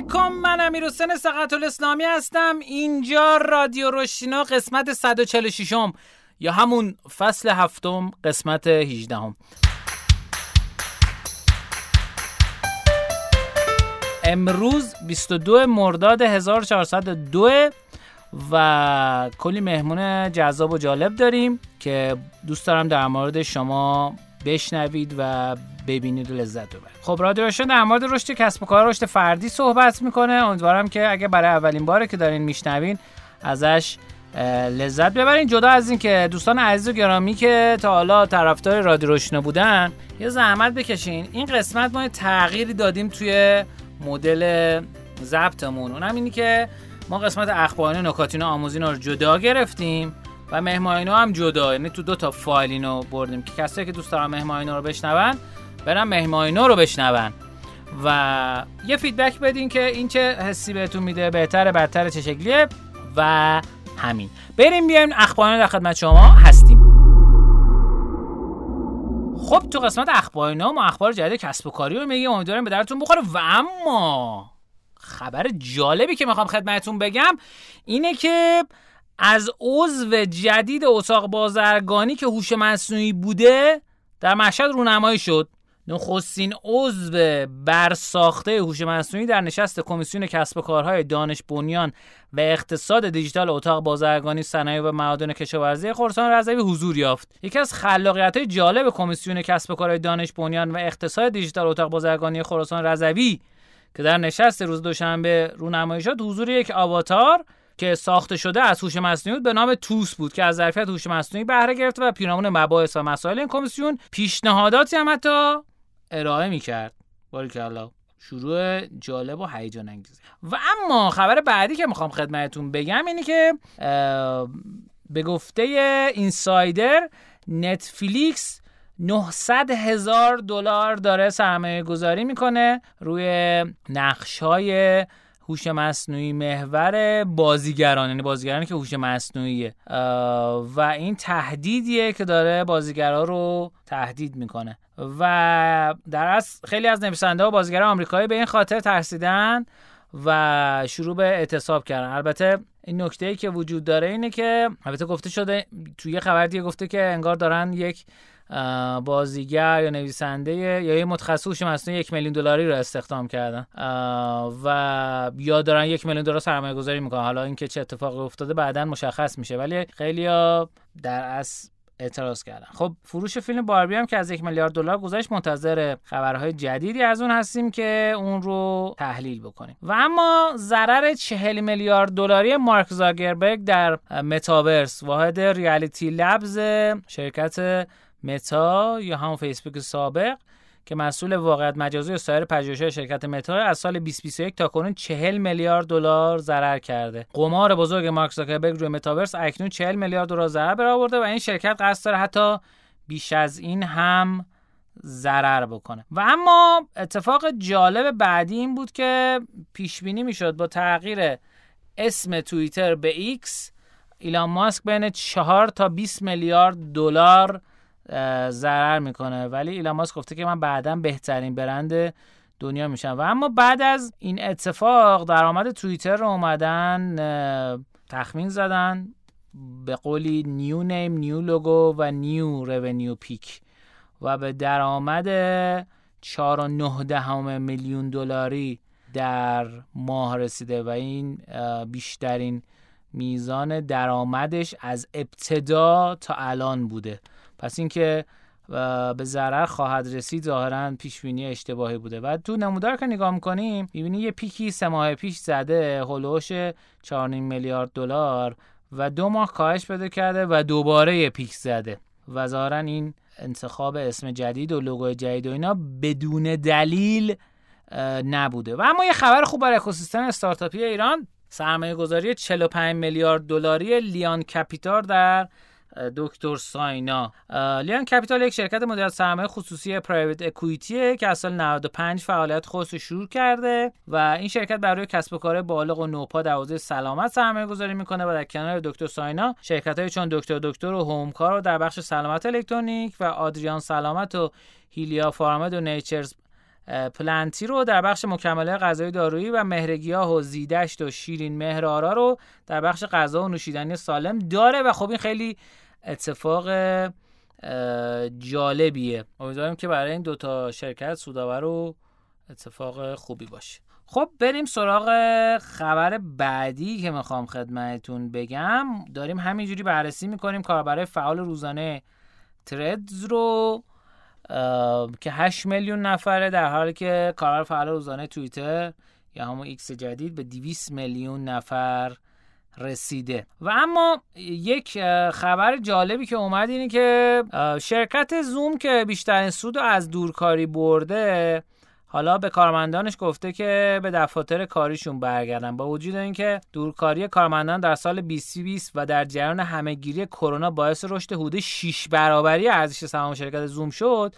علیکم من امیر حسین سقط الاسلامی هستم اینجا رادیو روشینا قسمت 146 م یا همون فصل هفتم قسمت 18 هم. امروز 22 مرداد 1402 و کلی مهمون جذاب و جالب داریم که دوست دارم در مورد شما بشنوید و ببینید و لذت ببرید. خب رادیو روشن در مورد رشد کسب و کار رشد فردی صحبت می‌کنه. امیدوارم که اگه برای اولین باره که دارین میشنوین ازش لذت ببرین. جدا از این که دوستان عزیز و گرامی که تا حالا طرفدار رادیو روشن بودن یه زحمت بکشین. این قسمت ما تغییری دادیم توی مدل ضبطمون. اونم اینی که ما قسمت اخبارین و نکاتین آموزین رو جدا گرفتیم. و مهمانینا هم جدا. یعنی تو دو تا فایل اینو بردیم که کسایی که دوست دارن مهمانینا رو بشنون برن مهمانینا رو بشنون. و یه فیدبک بدین که این چه حسی بهتون میده بهتره بدتر چه شکلیه و همین. بریم بیایم اخبارین در خدمت شما هستیم. خب تو قسمت اخبارینا ما اخبار جدید کسب و کاری رو میگیم. امیدوارم به درتون بخوره. و اما خبر جالبی که می‌خوام خدمتتون بگم اینه که از عضو جدید اتاق بازرگانی که هوش مصنوعی بوده در مشهد رونمایی شد. نخستین عضو برساخته هوش مصنوعی در نشست کمیسیون کسب و کارهای دانش بنیان و اقتصاد دیجیتال اتاق بازرگانی صنایع و معادن کشاورزی خراسان رضوی حضور یافت. یکی از خلاقیت های جالب کمیسیون کسب و کارهای دانش بنیان و اقتصاد دیجیتال اتاق بازرگانی خراسان رضوی که در نشست روز دوشنبه رونمایی شد حضور یک آواتار که ساخته شده از هوش مصنوعی به نام توس بود که از ظرفیت هوش مصنوعی بهره گرفته و پیرامون مباحث و مسائل این کمیسیون پیشنهاداتی هم حتی ارائه می‌کرد. الله شروع جالب و هیجان انگیز و اما خبر بعدی که می‌خوام خدمتتون بگم اینی که به گفته اینسایدر نتفلیکس 900 هزار دلار داره سرمایه گذاری می‌کنه روی نقش های هوش مصنوعی محور بازیگران یعنی بازیگرانی که هوش مصنوعیه. و این تهدیدیه که داره بازیگرا رو تهدید می‌کنه. و در اصل خیلی از نویسنده و بازیگران آمریکایی به این خاطر ترسیدن و شروع به اعتصاب کردن. البته این نکته ای که وجود داره اینه که البته گفته شده توی یه خبر دیگه گفته که انگار دارن یک بازیگر یا نویسنده یا یه متخصص مثلا یک میلیون دلاری رو استخدام کردن. و یا دارن یک میلیون دلار سرمایه گذاری می‌کنن. حالا اینکه چه اتفاقی افتاده بعدا مشخص میشه. ولی خیلی در اصل اعتراض کردن. خب فروش فیلم باربی هم که از یک میلیارد دلار گذشت منتظر خبرهای جدیدی از اون هستیم که اون رو تحلیل بکنیم. و اما ضرر چهل میلیارد دلاری مارک زاگربرگ در متاورس واحد ریالیتی لبز شرکت متا یا همون فیسبوک سابق که مسئول واقعیت مجازی و سایر پژوهش‌های شرکت متا از سال 2021 تا کنون 40 میلیارد دلار ضرر کرده. قمار بزرگ مارک زاکربرگ روی متاورس اکنون 40 میلیارد دلار ضرر برآورده و این شرکت قصد داره حتی بیش از این هم ضرر بکنه و اما اتفاق جالب بعدی این بود که پیش بینی می‌شد با تغییر اسم توییتر به ایکس ایلان ماسک بین 4 تا 20 میلیارد دلار ضرر می‌کنه. ولی ایلان ماسک گفته که من بعدا بهترین برند دنیا میشم. و اما بعد از این اتفاق درآمد توییتر رو اومدن تخمین زدن به قولی new name new logo و new revenue peak و به درآمد 4.9 میلیون دلاری در ماه رسیده. و این بیشترین میزان درآمدش از ابتدا تا الان بوده. پس اینکه به ضرر خواهد رسید ظاهرا پیش بینی اشتباهی بوده. و تو نمودار که نگاه می‌کنیم می‌بینی یه peak ی سه ماه پیش زده هلوش 4.5 میلیارد دلار و دو ماه کاهش پیدا کرده و دوباره یه peak زده. و ظاهرا این انتخاب اسم جدید و لوگو جدید و اینا بدون دلیل نبوده. و اما یه خبر خوب برای اکوسیستم استارتاپی ایران سرمایه گذاری 45 میلیارد دلاری لیان کپیتال در دکتر ساینا. لیان کپیتال یک شرکت مدیریت سرمایه خصوصی private equity ه که از سال 95 فعالیت خودش رو شروع کرده و این شرکت برای کسب و کار بالغ و نوپا در حوزه سلامت سرمایه گذاری می‌کنه و در کنار دکتر ساینا شرکت های چون دکتر دکتر و هومکار رو در بخش سلامت الکترونیک و آدریان سلامت و هیلیا فارمد و نیچرز پلنتی رو در بخش مکمله غذای دارویی و مهرگیاه و زیدشت و شیرین مهرارا رو در بخش غذا و نوشیدنی سالم داره و خب این خیلی اتفاق جالبیه. امیدوارم که برای این دوتا شرکت سوداور رو اتفاق خوبی باشه. خب بریم سراغ خبر بعدی که می‌خوام خدمتتون بگم. داریم همینجوری بررسی می‌کنیم کاربرای فعال روزانه Threads رو. که 8 میلیون نفره در حالی که کاربر فعال روزانه توییتر یا همون ایکس جدید به 200 میلیون نفر رسیده. و اما یک خبر جالبی که اومد اینه که شرکت زوم که بیشترین سود از دورکاری برده حالا به کارمندانش گفته که به دفاتر کاریشون برگردن. با وجود اینکه دورکاری کارمندان در سال 2020 و در جریان همهگیری کرونا باعث رشد حدود 6 برابری ارزش سهام شرکت زوم شد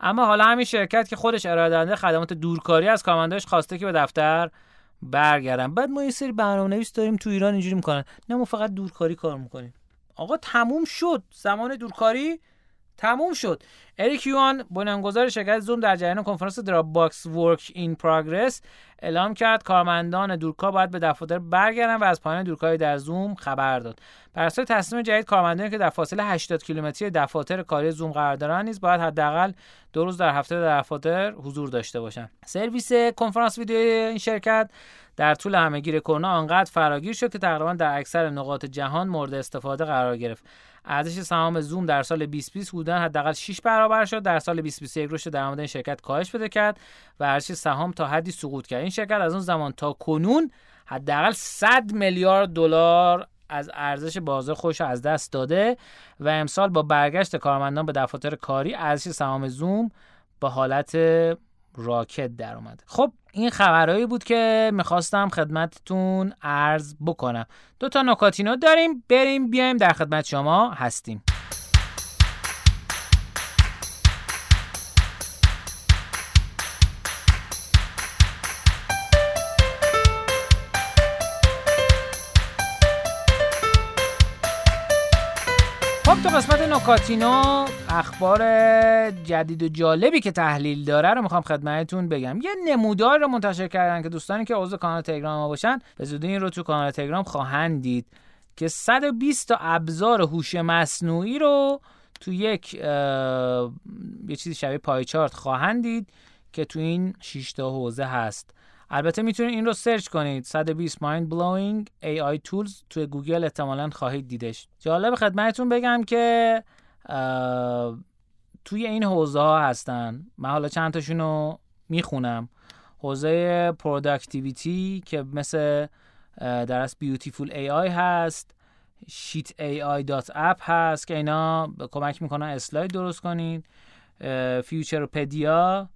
اما حالا همین شرکت که خودش ارائه دهنده خدمات دورکاری از کارمندانش خواسته که به دفتر برگردن. بعد ما یه سری برنامه‌نویس داریم تو ایران اینجوری می‌کنن. نه ما فقط دورکاری کار می‌کنیم. آقا تموم شد. زمان دورکاری تموم شد. اریک یوان بنیانگذار شرکت زوم در جریان کنفرانس Dropbox Work in Progress اعلام کرد کارمندان دورکا باید به دفاتر برگردن و از پایان دورکاری در زوم خبر داد. بر اساس تصمیم جدید کارمندانی که در فاصله 80 کیلومتری دفاتر کاری زوم قرار دارند نیز باید حداقل دو روز در هفته در دفاتر حضور داشته باشند سرویس کنفرانس ویدیو این شرکت در طول همهگیر کرونا آنقدر فراگیر شد که تقریبا در اکثر نقاط جهان مورد استفاده قرار گرفت. ارزش سهام زوم در سال 2020 بودن حداقل 6 برابر شد. در سال 2021 رشد درآمد این شرکت کاهش پیدا کرد و ارزش سهام تا حدی سقوط کرد. این شرکت از اون زمان تا کنون حداقل 100 میلیارد دلار از ارزش بازار خودش از دست داده و امسال با برگشت کارمندان به دفاتر کاری ارزش سهام زوم به حالت راکت در اومده خب این خبرهایی بود که می‌خواستم خدمتتون عرض بکنم. دو تا نکاتینو داریم بریم بیایم در خدمت شما هستیم. خب تو قسمت نکاتینو اخبار جدید و جالبی که تحلیل داره رو می‌خوام خدمتتون بگم. یه نمودار رو منتشر کردن که دوستانی که عضو کانال تلگرام ما باشن به زودی این رو تو کانال تلگرام خواهند دید که 120 تا ابزار هوش مصنوعی رو تو یک یه چیزی شبیه pie chart خواهند دید که تو این 6 تا حوزه هست. البته می‌تونید این رو search کنید. 120 mind blowing AI tools توی گوگل احتمالا خواهید دیدش. جالب خدمتتون بگم که توی این حوزه ها هستن. من حالا چند تاشون رو می‌خونم. حوزه productivity که مثل در از Beautiful AI هست Sheet AI dot app هست که اینا کمک می‌کنن اسلاید درست کنید. Futurepedia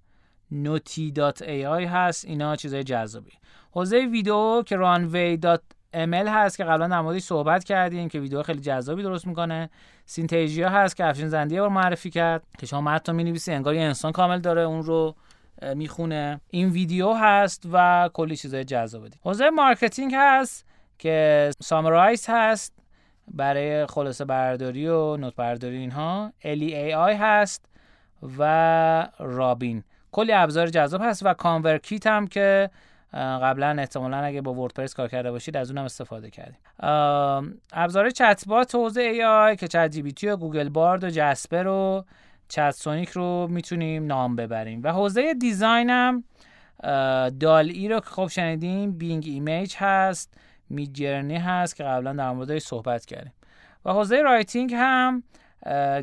Noty dot AI هست اینا چیزای جذابی. حوزه ویدیو که Runway dot ML هست که قبلا در صحبت کردیم که ویدیو خیلی جذابی درست می‌کنه. Synthesia هست که افشین زندیه رو معرفی کرد که شما متن می نویسی انگار یه انسان کامل داره اون رو می‌خونه. این ویدیو هست و کلی چیزای جذاب در حوزه marketing هست که summarize هست برای خلاصه برداری و note برداری اینها. Ellie AI هست و رابین. کلی ابزار جذاب هست و ConvertKit هم که قبلا احتمالا اگه با WordPress کار کرده باشید از اونم استفاده کردیم. ابزار چت بات حوزه AI که ChatGPT و Google Bard و Jasper و Chatsonic رو می‌تونیم نام ببریم. و حوزه design هم DALL-E رو که خب شنیدیم Bing Image هست Midjourney هست که قبلا در موردش صحبت کردیم. و حوزه writing هم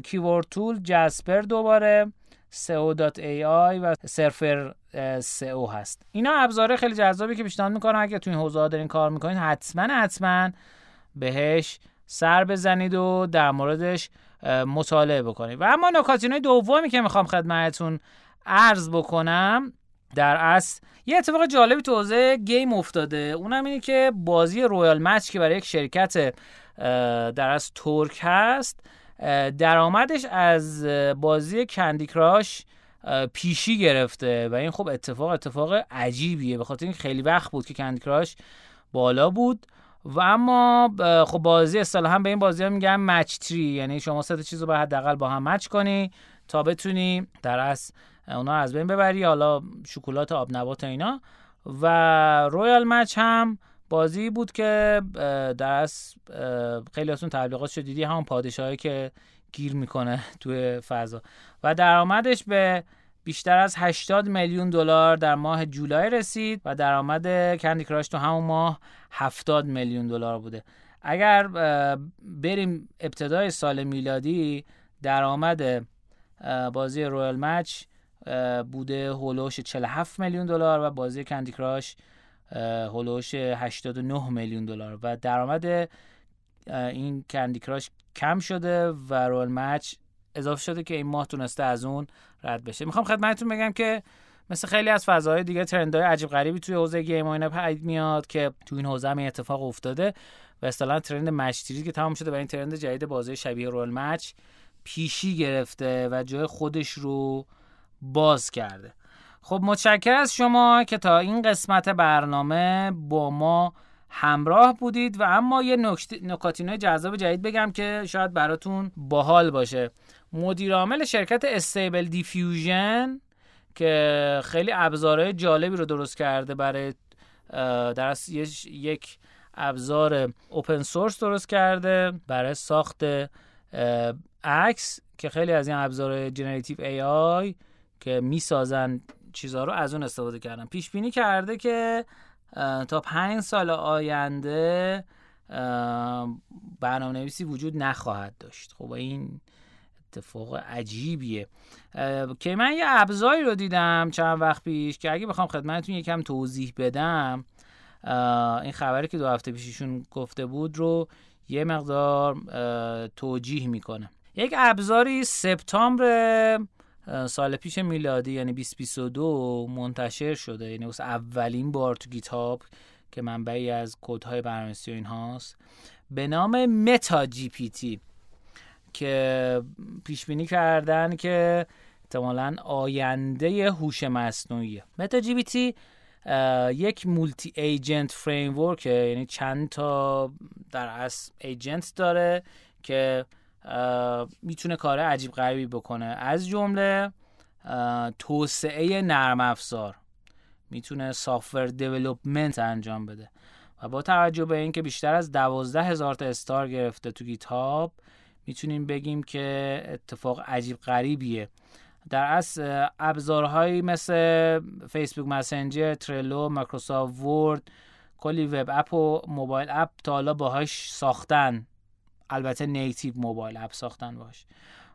Keyword Tool Jasper دوباره SEO.ai و Surfer SEO هست. اینا ابزاره خیلی جذابی که پیشنهاد می‌کنم اگه تو این حوزه دارین کار می‌کنین حتما حتما بهش سر بزنید و در موردش مطالعه بکنید. و اما نکاتینای دومی که می‌خوام خدمتتون عرض بکنم در اصل یه اتفاق جالبی تو حوزه game افتاده. اونم اینه که بازی Royal Match که برای یک شرکت در اصل ترک هست درآمدش از بازی Candy Crush پیشی گرفته و این خب اتفاق اتفاق عجیبیه. به خاطر اینکه خیلی وقت بود که Candy Crush بالا بود. و اما خب بازی اصطلاحا به این بازی ها میگن مچ تری. یعنی شما سه چیز رو باید حداقل با هم مچ کنی تا بتونی در از اونا از بین ببری. حالا شکلات آب نبات اینا. و رویال مچ هم بازی بود که در از خیلی هاتون تبلیغات شد دیدی همون پادشاهی که گیر می‌کنه توی فضا. و درآمدش به بیشتر از 80 میلیون دلار در ماه جولای رسید و درآمد کندی کراش تو همون ماه 70 میلیون دلار بوده. اگر بریم ابتدای سال میلادی درآمد بازی رویال مچ بوده هولوش 47 میلیون دلار و بازی کندی کراش هولوش 89 میلیون دلار. و درآمد این کندی کراش کم شده و رول مچ اضافه شده که این ماه تونسته از اون رد بشه. می‌خوام خدمتتون بگم که مثل خیلی از فضاهای دیگه ترندهای عجیب غریبی توی حوزه گیم اینا پدید میاد که تو این حوزه هم اتفاق افتاده و اصطلاحا ترند مچ که تمام شده و این ترند جدید بازی شبیه رول مچ پیشی گرفته و جای خودش رو باز کرده. خب متشکر از شما که تا این قسمت برنامه با ما همراه بودید و اما یه نکاتینه جذاب جدید بگم که شاید براتون باحال باشه. مدیر عامل شرکت Stable Diffusion که خیلی ابزارهای جالبی رو درست کرده برای در یک ابزار open source درست کرده برای ساخت عکس که خیلی از این ابزار generative AI که می‌سازن چیزها رو از اون استفاده کردن. پیش بینی کرده که تا پنج سال آینده برنامه نویسی وجود نخواهد داشت. خب این اتفاق عجیبیه. که من یه ابزاری رو دیدم چند وقت پیش که اگه بخوام خدمتتون یکم توضیح بدم این خبری که دو هفته پیششون گفته بود رو یه مقدار توجیه می‌کنه یک ابزاری سپتامبر سال پیش میلادی یعنی 2022 منتشر شده. یعنی اولین بار تو گیتاب که منبعی از کدهای برنامه‌نویسی و این هاست به نام MetaGPT که پیش بینی کردن که احتمالا آینده هوش مصنوعی MetaGPT یک multi-agent frame یعنی چند تا در اصل agent داره که می‌تونه کار عجیب غریبی بکنه. از جمله توسعه نرم افزار می‌تونه software development انجام بده. و با توجه به اینکه بیشتر از دوازده هزار تا star گرفته تو GitHub می‌تونیم بگیم که اتفاق عجیب غریبیه. در اصل ابزارهایی مثل Facebook Messenger، Trello، Microsoft Word، کلی web app و mobile app تا حالا باهاش ساختن. البته native mobile app ساختن باش.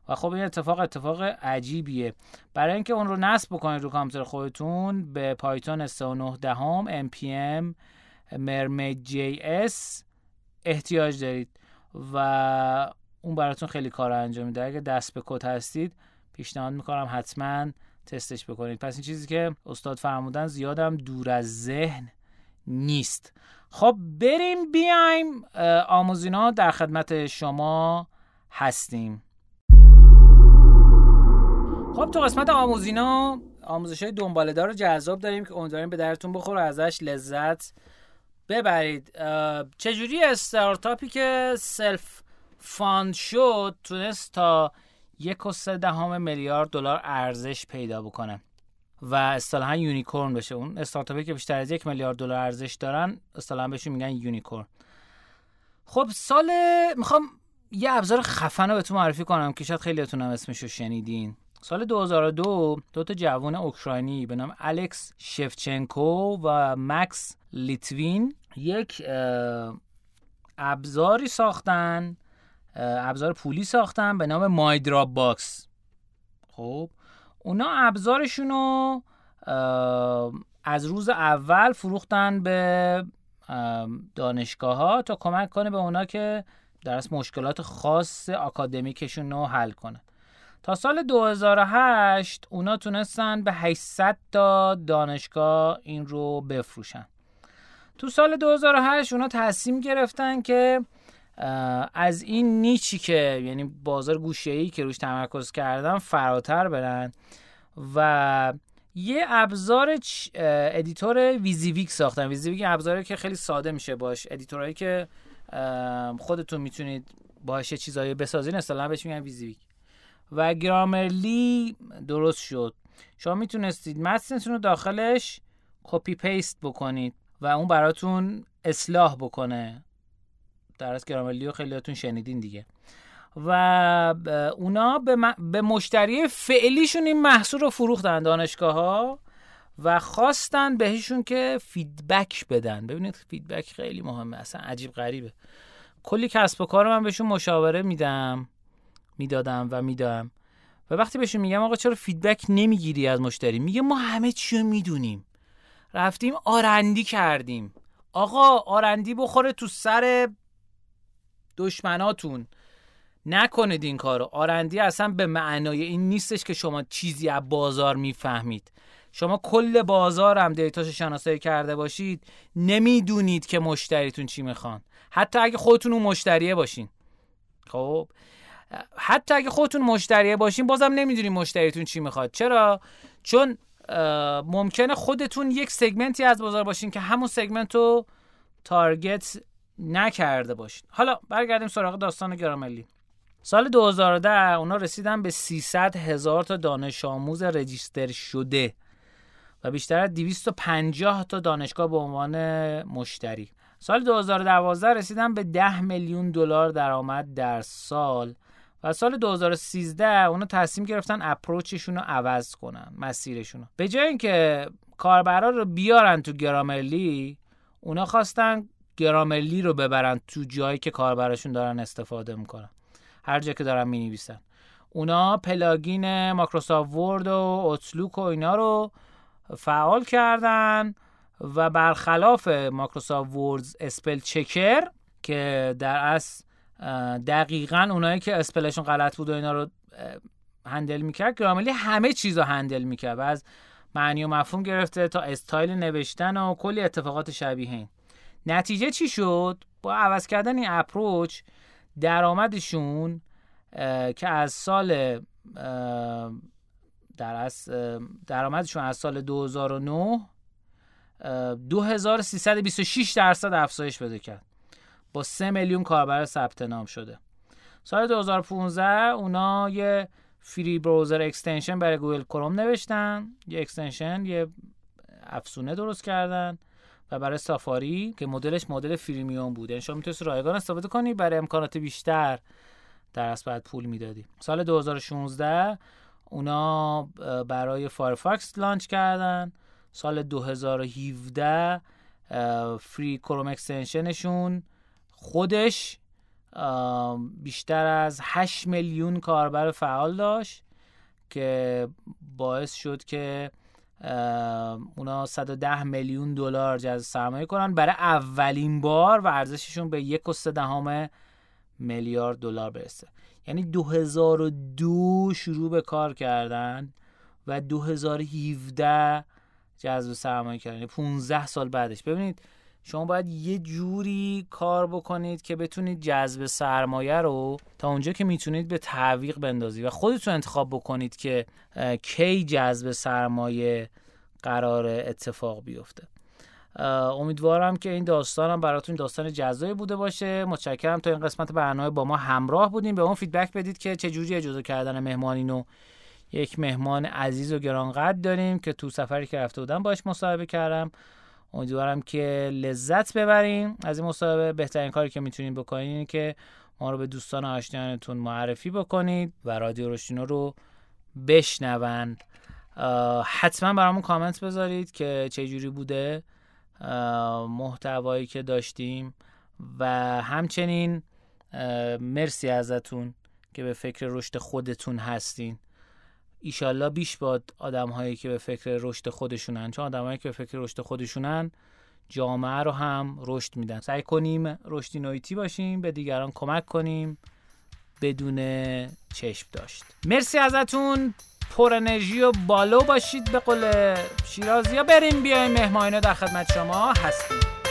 و خب این اتفاق اتفاق عجیبیه. برای اینکه اون رو نصب بکنید رو کامپیوتر خودتون به پایتون 39 دهم npm جی اس احتیاج دارید. و اون براتون خیلی کار انجام میده. اگه دست به کد هستید پیشنهاد می‌کنم حتما تستش بکنید. پس این چیزی که استاد فرمودن زیادم دور از ذهن نیست. خب بریم بیایم آموزینا در خدمت شما هستیم. خب تو قسمت آموزینا آموزش های دنباله دار جذاب داریم که امیدواریم به دردتون بخوره ازش لذت ببرید. چجوری استارتاپی که self-fund شد تونست تا یک و سه دهم میلیارد دلار ارزش پیدا بکنه؟ و اصطلاحا unicorn بشه. اون استارتاپی که بیشتر از یک میلیارد دلار ارزش دارن اصطلاحا بهشون میگن unicorn. خب سال می‌خوام یه ابزار خفن رو بهتون معرفی کنم که شاید خیلیاتون هم اسمش رو شنیدین. سال 2002 دو تا جوان اوکراینی به نام الکس شفچنکو و مکس لیتوین یک ابزاری ساختن ابزار پولی ساختن به نام MyDropBox. خب اونا ابزارشون رو از روز اول فروختن به دانشگاه ها تا کمک کنه به اونا که در مشکلات خاص آکادمیکشون رو حل کنه تا سال 2008 اونا تونستن به 800 تا دانشگاه این رو بفروشن. تو سال 2008 اونا تصمیم گرفتن که از این نیچی که یعنی بازار گوشه که روش تمرکز کردن فراتر برن و یه ابزار editor WYSIWYG ساختن WYSIWYG ابزاری که خیلی ساده میشه باش. editor هایی که خودتون می‌تونید باش یه چیزایی بسازین اصلا بهش میگن WYSIWYG. و Grammarly درست شد. شما می‌تونستید متنتون رو داخلش copy paste بکنید و اون براتون اصلاح بکنه. در اصل Grammarly رو خیلیاتون شنیدین دیگه. و اونا به, به مشتری فعلیشون این محصول رو فروختن دانشگاه ها و خواستن بهشون که feedback بدن. ببینید feedback خیلی مهمه اصلا عجیب غریبه. کلی کسب و کار من بهشون مشاوره میدم می‌دادم و میدم. و وقتی بهشون میگم آقا چرا feedback نمی‌گیری از مشتری؟ میگه ما همه چی رو می‌دونیم. رفتیم R&D کردیم. آقا R&D بخوره تو سر دشمناتون. نکنید این کارو. R&D اصلا به معنای این نیستش که شما چیزی از بازار می‌فهمید. شما کل بازار هم دیتاش شناسایی کرده باشید نمی‌دونید که مشتریتون چی می‌خوان. حتی اگه خودتون اون مشتریه باشین. خب؟ حتی اگه خودتون مشتریه باشین بازم نمی‌دونید مشتریتون چی می‌خواد. چرا؟ چون ممکنه خودتون یک سگمنتی از بازار باشین که همون سگمنت رو تارگت نکرده باشین. حالا برگردیم سراغ داستان گراملی. سال 2010 اونا رسیدن به 300 هزار تا دانش آموز رجیستر شده و بیشتر از 250 تا دانشگاه به عنوان مشتری. سال 2012 رسیدن به 10 میلیون دلار درآمد در سال و سال 2013 اونا تصمیم گرفتن اپروچشون رو عوض کنن مسیرشون رو. به جای اینکه کاربرا رو بیارن تو گرامرلی اونا خواستن گرامرلی رو ببرن تو جایی که کاربراشون دارن استفاده می‌کنن. هر جا که دارن می‌نویسن. اونا plugin Microsoft Word و Outlook و اینا رو فعال کردن و برخلاف Microsoft Word spell checker که در اصل دقیقا اونایی که spell شون غلط بود و اینا رو handle می‌کرد Grammarly همه چیز رو handle می‌کرد و از معنی و مفهوم گرفته تا استایل نوشتن و کلی اتفاقات شبیه این. نتیجه چی شد؟ با عوض کردن این approach درآمدشون که از سال در اصل درآمدشون از سال 2009 2326 درصد افزایش پیدا کرد. با 3 میلیون کاربر ثبت نام شده. سال 2015 اونا یه free browser extension برای Google Chrome نوشتن. یه extension یه افزونه درست کردن. و برای Safari که مدلش مدل freemium بود. یعنی شما می‌تونید رایگان استفاده کنی برای امکانات بیشتر در بعد پول می‌دادی. سال 2016 اونا برای Firefox launch کردن. سال 2017 free Chrome extension شون خودش بیشتر از 8 میلیون کاربر فعال داشت که باعث شد که اونا 110 میلیون دلار جذب سرمایه کنن. برای اولین بار و ارزششون به یک و دهم میلیارد دلار برسه. یعنی 2002 شروع به کار کردن و 2017 جذب سرمایه کردن. 15 یعنی سال بعدش. ببینید شما باید یه جوری کار بکنید که بتونید جذب سرمایه رو تا اونجا که می‌تونید به تعویق بندازید و خودتون انتخاب بکنید که کی جذب سرمایه قرار اتفاق بیفته. امیدوارم که این داستانم براتون داستان جزایی بوده باشه. متشکرم تا این قسمت برنامه با ما همراه بودیم به اون فیدبک بدید که چه جوری اجازه کردن مهمانینو یک مهمان عزیز و گرانقدر داریم که تو سفری که رفته بودم باش مصاحبه کردم. امیدوارم که لذت ببریم از این مصاحبه بهترین کاری که می‌تونید بکنید اینه که ما رو به دوستان آشنایانتون معرفی بکنید و رادیو روشینو رو بشنوند حتما برامون کامنت بذارید که چه جوری بوده محتوایی که داشتیم و همچنین مرسی ازتون که به فکر رشد خودتون هستین. ایشالله بیش باد آدم هایی که به فکر رشد خودشونن. چون آدم هایی که به فکر رشد خودشونن جامعه رو هم رشد میدن. سعی کنیم رشدی نویتی باشیم به دیگران کمک کنیم بدون چشم داشت. مرسی ازتون. پر انرژی و بالو باشید به قول شیرازی. ها بریم بیایم مهمانه در خدمت شما هستیم.